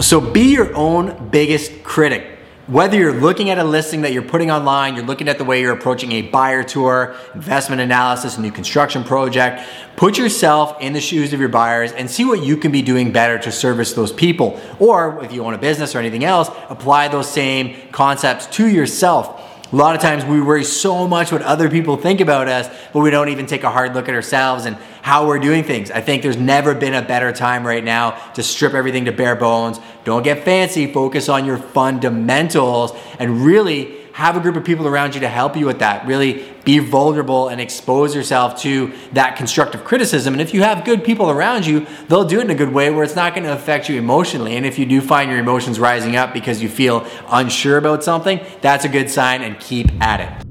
So be your own biggest critic. Whether you're looking at a listing that you're putting online, you're looking at the way you're approaching a buyer tour, investment analysis, a new construction project, put yourself in the shoes of your buyers and see what you can be doing better to service those people. Or if you own a business or anything else, apply those same concepts to yourself. A lot of times we worry so much what other people think about us, but we don't even take a hard look at ourselves and how we're doing things. I think there's never been a better time right now to strip everything to bare bones. Don't get fancy, focus on your fundamentals and really have a group of people around you to help you with that. Really be vulnerable and expose yourself to that constructive criticism. And if you have good people around you, they'll do it in a good way where it's not going to affect you emotionally. And if you do find your emotions rising up because you feel unsure about something, that's a good sign and keep at it.